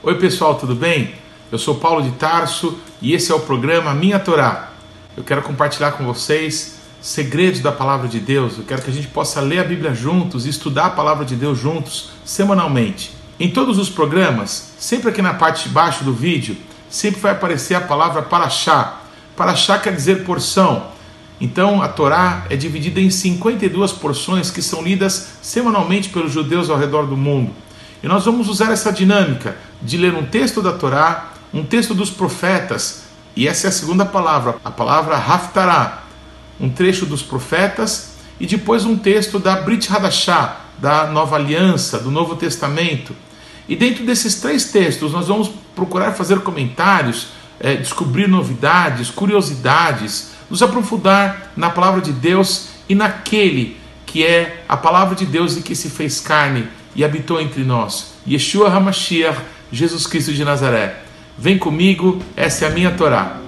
Oi pessoal, tudo bem? Eu sou Paulo de Tarso e esse é o programa Minha Torá. Eu quero compartilhar com vocês segredos da palavra de Deus. Eu quero que a gente possa ler a Bíblia juntos e estudar a palavra de Deus juntos semanalmente. Em todos os programas, sempre aqui na parte de baixo do vídeo, sempre vai aparecer a palavra Paraxá. Paraxá quer dizer porção. Então a Torá é dividida em 52 porções que são lidas semanalmente pelos judeus ao redor do mundo. E nós vamos usar essa dinâmica de ler um texto da Torá, um texto dos profetas, e essa é a segunda palavra, a palavra Haftarah, um trecho dos profetas, e depois um texto da Brit Hadashah, da Nova Aliança, do Novo Testamento. E dentro desses três textos nós vamos procurar fazer comentários, é, descobrir novidades, curiosidades, nos aprofundar na palavra de Deus e naquele que é a palavra de Deus e que se fez carne e habitou entre nós. Yeshua HaMashiach, Jesus Cristo de Nazaré. Vem comigo, essa é a minha Torá.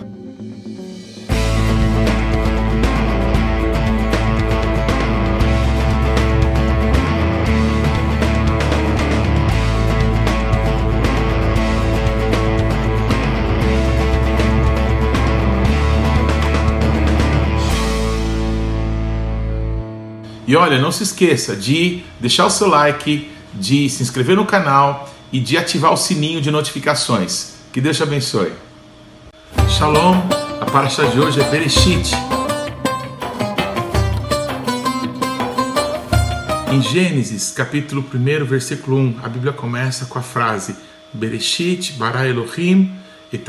E olha, não se esqueça de deixar o seu like, de se inscrever no canal e de ativar o sininho de notificações. Que Deus te abençoe. Shalom, a paraxá de hoje é Bereshit. Em Gênesis, capítulo 1, versículo 1, a Bíblia começa com a frase Bereshit bara Elohim et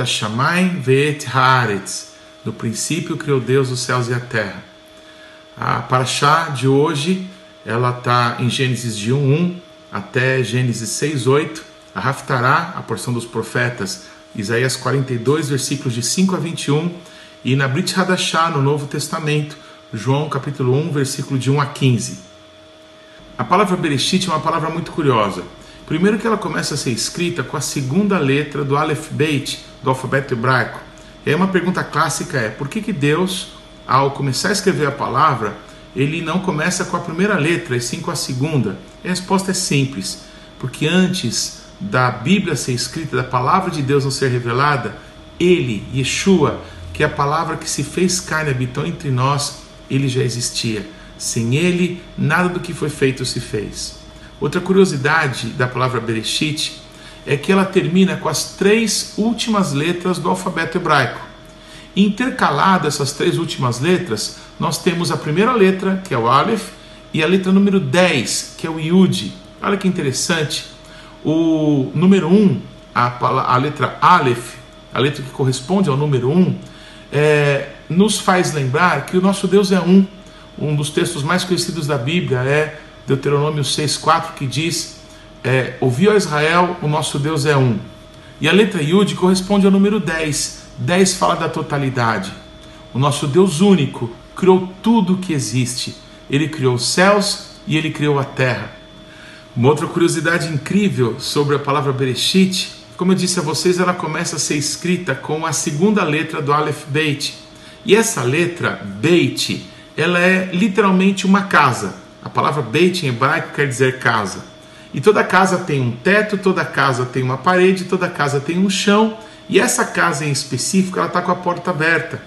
ve'et haaretz. No princípio criou Deus os céus e a terra. A paraxá de hoje, ela está em Gênesis de 1.1 até Gênesis 6.8, a Raftará, a porção dos profetas, Isaías 42, versículos de 5 a 21, e na Brit Hadashah, no Novo Testamento, João capítulo 1, versículo de 1 a 15. A palavra Bereshit é uma palavra muito curiosa. Primeiro que ela começa a ser escrita com a segunda letra do Aleph Beit, do alfabeto hebraico. E aí uma pergunta clássica é, por que, que Deus, ao começar a escrever a palavra, ele não começa com a primeira letra, e sim com a segunda? E a resposta é simples, porque antes da Bíblia ser escrita, da palavra de Deus não ser revelada, ele, Yeshua, que é a palavra que se fez carne habitou entre nós, ele já existia. Sem ele, nada do que foi feito se fez. Outra curiosidade da palavra Bereshit é que ela termina com as três últimas letras do alfabeto hebraico. Intercaladas essas três últimas letras, nós temos a primeira letra, que é o Aleph, e a letra número 10, que é o Yud. Olha que interessante. O número 1, a, a letra Aleph, a letra que corresponde ao número 1, é, nos faz lembrar que o nosso Deus é um. Um dos textos mais conhecidos da Bíblia é Deuteronômio 6,4, que diz: é, Ouviu a Israel, o nosso Deus é um. E a letra Yud corresponde ao número 10. 10 fala da totalidade. O nosso Deus único criou tudo o que existe. Ele criou os céus e ele criou a terra. Uma outra curiosidade incrível sobre a palavra Bereshit, como eu disse a vocês, ela começa a ser escrita com a segunda letra do Aleph Beit. E essa letra, Beit, ela é literalmente uma casa. A palavra Beit em hebraico quer dizer casa. E toda casa tem um teto, toda casa tem uma parede, toda casa tem um chão. E essa casa em específico, ela está com a porta aberta.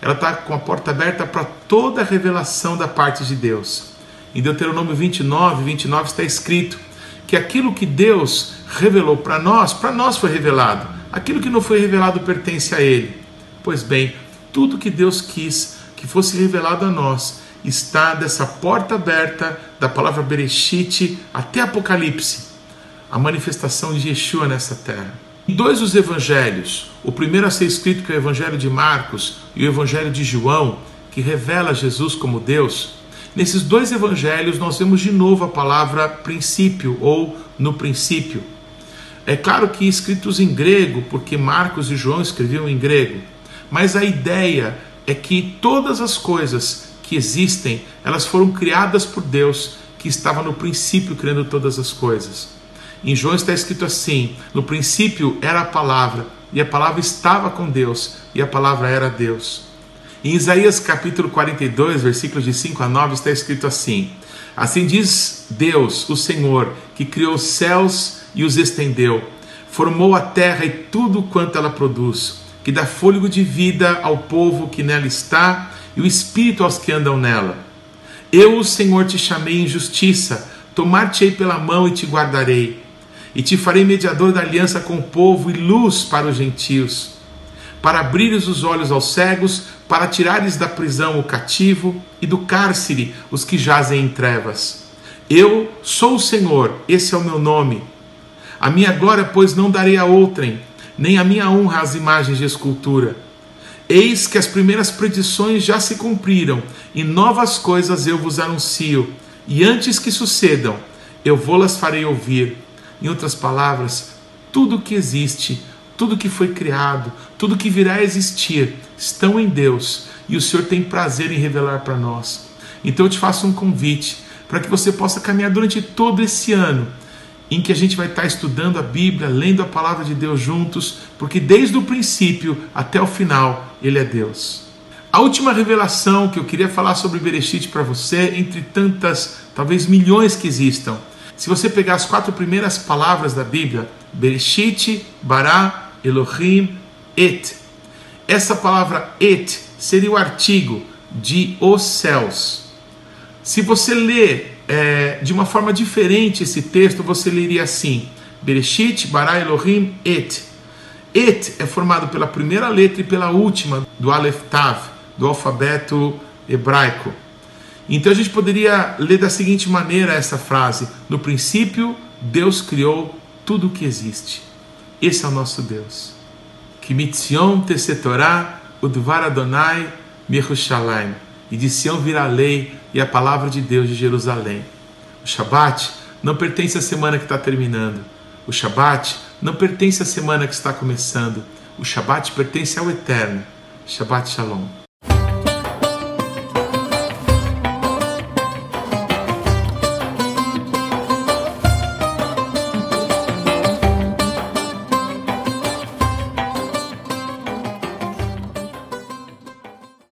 Ela está com a porta aberta para toda a revelação da parte de Deus. Em Deuteronômio 29, 29 está escrito que aquilo que Deus revelou para nós, para nós foi revelado. Aquilo que não foi revelado pertence a Ele. Pois bem, tudo que Deus quis que fosse revelado a nós está dessa porta aberta da palavra Bereshit até Apocalipse, a manifestação de Yeshua nessa terra. Em dois dos evangelhos, o primeiro a ser escrito que é o evangelho de Marcos e o evangelho de João, que revela Jesus como Deus, Nesses dois evangelhos, nós vemos de novo a palavra princípio ou no princípio. É claro que escritos em grego, porque Marcos e João escreviam em grego, mas a ideia é que todas as coisas que existem, elas foram criadas por Deus, que estava no princípio criando todas as coisas. Em João está escrito assim: no princípio era a palavra, e a palavra estava com Deus, e a palavra era Deus. Em Isaías capítulo 42, versículos de 5 a 9, está escrito assim: Assim diz Deus, o Senhor, que criou os céus e os estendeu, formou a terra e tudo quanto ela produz, que dá fôlego de vida ao povo que nela está e o espírito aos que andam nela. Eu, o Senhor, te chamei em justiça, tomar-te-ei pela mão e te guardarei, e te farei mediador da aliança com o povo e luz para os gentios, para abrires os olhos aos cegos, para tirares da prisão o cativo e do cárcere os que jazem em trevas. Eu sou o Senhor, esse é o meu nome a minha glória, pois, não darei a outrem, nem a minha honra às imagens de escultura. Eis que as primeiras predições já se cumpriram, e novas coisas eu vos anuncio, e antes que sucedam, eu vou-las farei ouvir. Em outras palavras, tudo que existe, tudo que foi criado, tudo que virá a existir, estão em Deus, e o Senhor tem prazer em revelar para nós. Então eu te faço um convite para que você possa caminhar durante todo esse ano em que a gente vai estar estudando a Bíblia, lendo a palavra de Deus juntos, porque desde o princípio até o final ele é Deus. A última revelação que eu queria falar sobre Bereshit para você, entre tantas, talvez milhões que existam. Se você pegar as quatro primeiras palavras da Bíblia, Bereshit, Bara, Elohim, Et. Essa palavra Et seria o artigo de os céus. Se você ler é, de uma forma diferente esse texto, você leria assim: Bereshit, bara Elohim, et. Et é formado pela primeira letra e pela última do Aleph Tav, do alfabeto hebraico. Então a gente poderia ler da seguinte maneira essa frase: No princípio, Deus criou tudo o que existe. Esse é o nosso Deus. Kimitzion tesetorá udvar Adonai mirushalayim e de Sião virá a lei e a palavra de Deus de Jerusalém. O Shabat não pertence à semana que está terminando. O Shabat não pertence à semana que está começando. O Shabat pertence ao Eterno. Shabbat Shalom.